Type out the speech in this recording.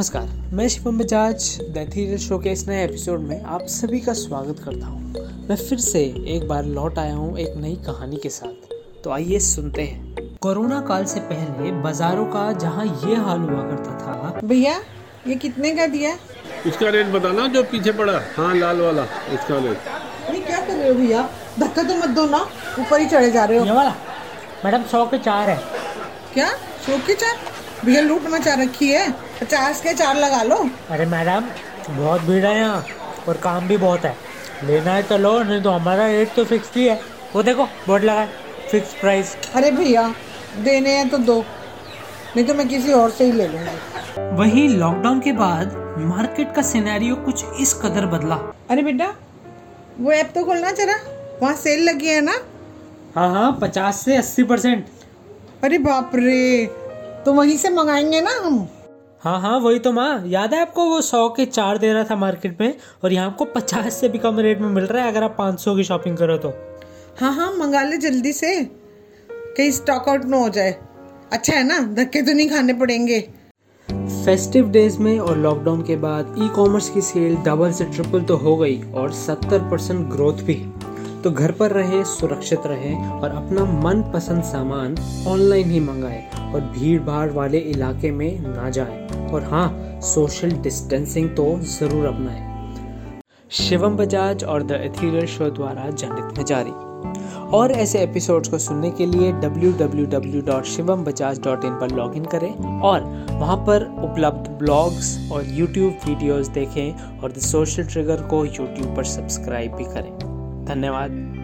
नमस्कार मैं शिवम बजाज द थीरियल शो के इस नए एपिसोड में आप सभी का स्वागत करता हूँ। मैं फिर से एक बार लौट आया हूँ एक नई कहानी के साथ। तो आइए सुनते हैं। कोरोना काल से पहले बाजारों का जहाँ ये हाल हुआ करता था भैया ये कितने का दिया? इसका रेट बताना जो पीछे पड़ा। हाँ लाल वाला इसका रेट अरे क्या कर रहे हो भैया? धक्का तो मत दो ना ऊपर ही चढ़े जा रहे हो। ये वाला मैडम सौ के चार है। क्या? सौ के चार? भैया लूट मचा रखी है। पचास के चार लगा लो। अरे मैडम बहुत भीड़ है यहाँ और काम भी बहुत है। लेना है तो लो नहीं तो हमारा रेट तो फिक्स ही है। वो देखो बोर्ड लगा फिक्स प्राइस अरे भैया देने हैं तो दो नहीं तो मैं किसी और से ही ले लूँगी। वही लॉकडाउन के बाद मार्केट का सिनेरियो कुछ इस कदर बदला। अरे बेटा वो ऐप तो खोलना जरा वहाँ सेल लगी है ना? हाँ हाँ पचास से अस्सी परसेंट अरे बाप रे तो वहीं से मंगाएँगे ना हम। हाँ हाँ वही तो माँ। याद है आपको वो सौ के चार दे रहा था मार्केट में? और यहाँ आपको पचास से भी कम रेट में मिल रहा है अगर आप पाँच सौ की शॉपिंग करो तो। हाँ हाँ मंगा ले जल्दी से। कहीं स्टॉक आउट ना हो जाए। अच्छा है ना धक्के तो नहीं खाने पड़ेंगे। फेस्टिव डेज़ में और लॉकडाउन के बाद ई कॉमर्स की सेल डबल से ट्रिपल तो हो गई और 70 परसेंट ग्रोथ भी। तो घर पर रहें, सुरक्षित रहें और अपना मन पसंद सामान ऑनलाइन ही मंगाएँ और भीड़ भाड़ वाले इलाके में ना जाएँ। और हाँ सोशल डिस्टेंसिंग तो ज़रूर अपनाएँ। शिवम बजाज और द एथीरियल शो द्वारा जनित में जारी। और ऐसे एपिसोड्स को सुनने के लिए www.shivambajaj.in पर लॉगिन करें और वहाँ पर उपलब्ध ब्लॉग्स और यूट्यूब वीडियोस देखें और द सोशल ट्रिगर को यूट्यूब पर सब्सक्राइब भी करें। धन्यवाद।